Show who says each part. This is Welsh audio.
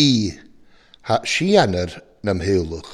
Speaker 1: i ha sianer na mheolwch.